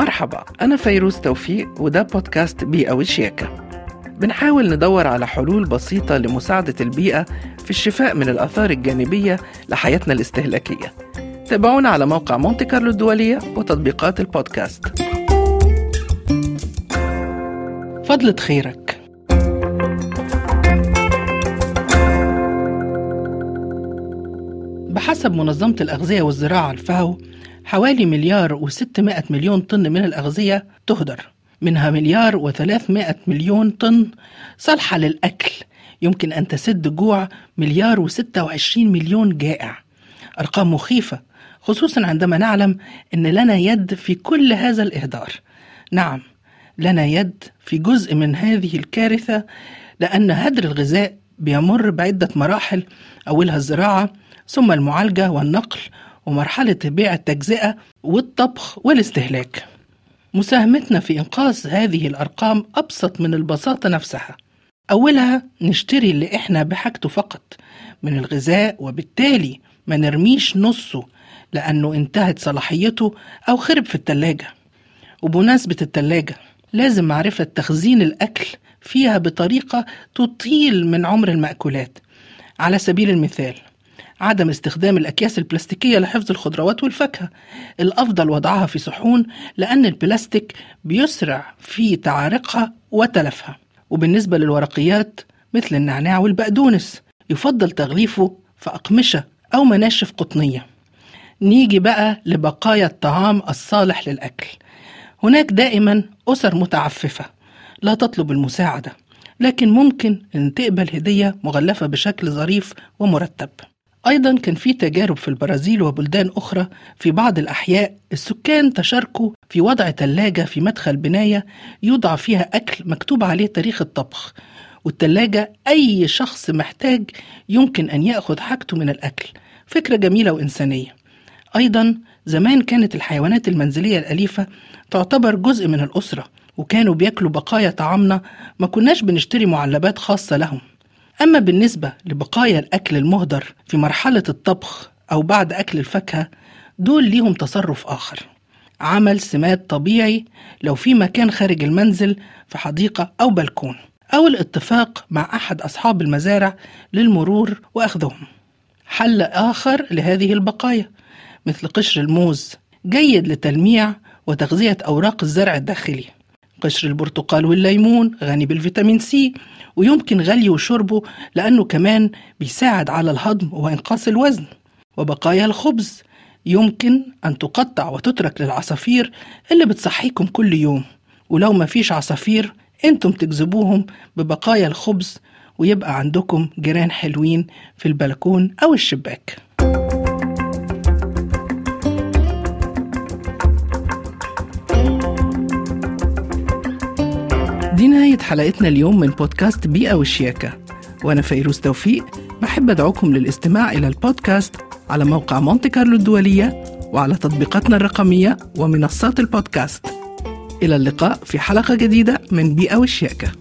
مرحبا أنا فيروز توفيق وده بودكاست بيئة وشياكة. بنحاول ندور على حلول بسيطة لمساعدة البيئة في الشفاء من الآثار الجانبية لحياتنا الاستهلاكية. تابعونا على موقع مونتي كارلو الدولية وتطبيقات البودكاست. فضلة خيرك. بحسب منظمة الأغذية والزراعة الفاو حوالي مليار وستمائة مليون طن من الأغذية تهدر. منها مليار وثلاثمائة مليون طن صالحة للأكل. يمكن أن تسد جوع مليار وستة وعشرين مليون جائع. أرقام مخيفة خصوصا عندما نعلم أن لنا يد في كل هذا الإهدار. نعم لنا يد في جزء من هذه الكارثة لأن هدر الغذاء بيمر بعدة مراحل أولها الزراعة ثم المعالجة والنقل ومرحلة بيع التجزئة والطبخ والاستهلاك. مساهمتنا في إنقاذ هذه الأرقام أبسط من البساطة نفسها. أولها نشتري اللي إحنا بحاجته فقط من الغذاء وبالتالي ما نرميش نصه لأنه انتهت صلاحيته أو خرب في التلاجة. وبمناسبة التلاجة لازم معرفة تخزين الأكل فيها بطريقة تطيل من عمر المأكولات. على سبيل المثال عدم استخدام الأكياس البلاستيكية لحفظ الخضروات والفاكهة. الأفضل وضعها في صحون لأن البلاستيك بيسرع في تعارقها وتلفها. وبالنسبة للورقيات مثل النعناع والبقدونس يفضل تغليفه في أقمشة أو مناشف قطنية. نيجي بقى لبقايا الطعام الصالح للأكل. هناك دائما أسر متعففة. لا تطلب المساعدة لكن ممكن أن تقبل هدية مغلفة بشكل ظريف ومرتب. أيضا كان في تجارب في البرازيل وبلدان أخرى في بعض الأحياء السكان تشاركوا في وضع ثلاجة في مدخل بناية يوضع فيها أكل مكتوب عليه تاريخ الطبخ والثلاجة أي شخص محتاج يمكن أن يأخذ حاجته من الأكل. فكرة جميلة وإنسانية. أيضا زمان كانت الحيوانات المنزلية الأليفة تعتبر جزء من الأسرة وكانوا بياكلوا بقايا طعامنا ما كناش بنشتري معلبات خاصة لهم. أما بالنسبة لبقايا الأكل المهدر في مرحلة الطبخ أو بعد أكل الفاكهة دول ليهم تصرف آخر. عمل سماد طبيعي لو في مكان خارج المنزل في حديقة أو بلكون أو الاتفاق مع أحد أصحاب المزارع للمرور وأخذهم. حل آخر لهذه البقايا مثل قشر الموز جيد لتلميع وتغذية أوراق الزرع الداخلي. قشر البرتقال والليمون غني بالفيتامين سي ويمكن غليه وشربه لأنه كمان بيساعد على الهضم وإنقاص الوزن. وبقايا الخبز يمكن أن تقطع وتترك للعصافير اللي بتصحيكم كل يوم. ولو ما فيش عصافير أنتم تجذبوهم ببقايا الخبز ويبقى عندكم جيران حلوين في البلكون أو الشباك. حلقتنا اليوم من بودكاست بيئة والشياكة وأنا فيروز توفيق بحب أدعوكم للاستماع إلى البودكاست على موقع مونتي كارلو الدولية وعلى تطبيقاتنا الرقمية ومنصات البودكاست. إلى اللقاء في حلقة جديدة من بيئة والشياكة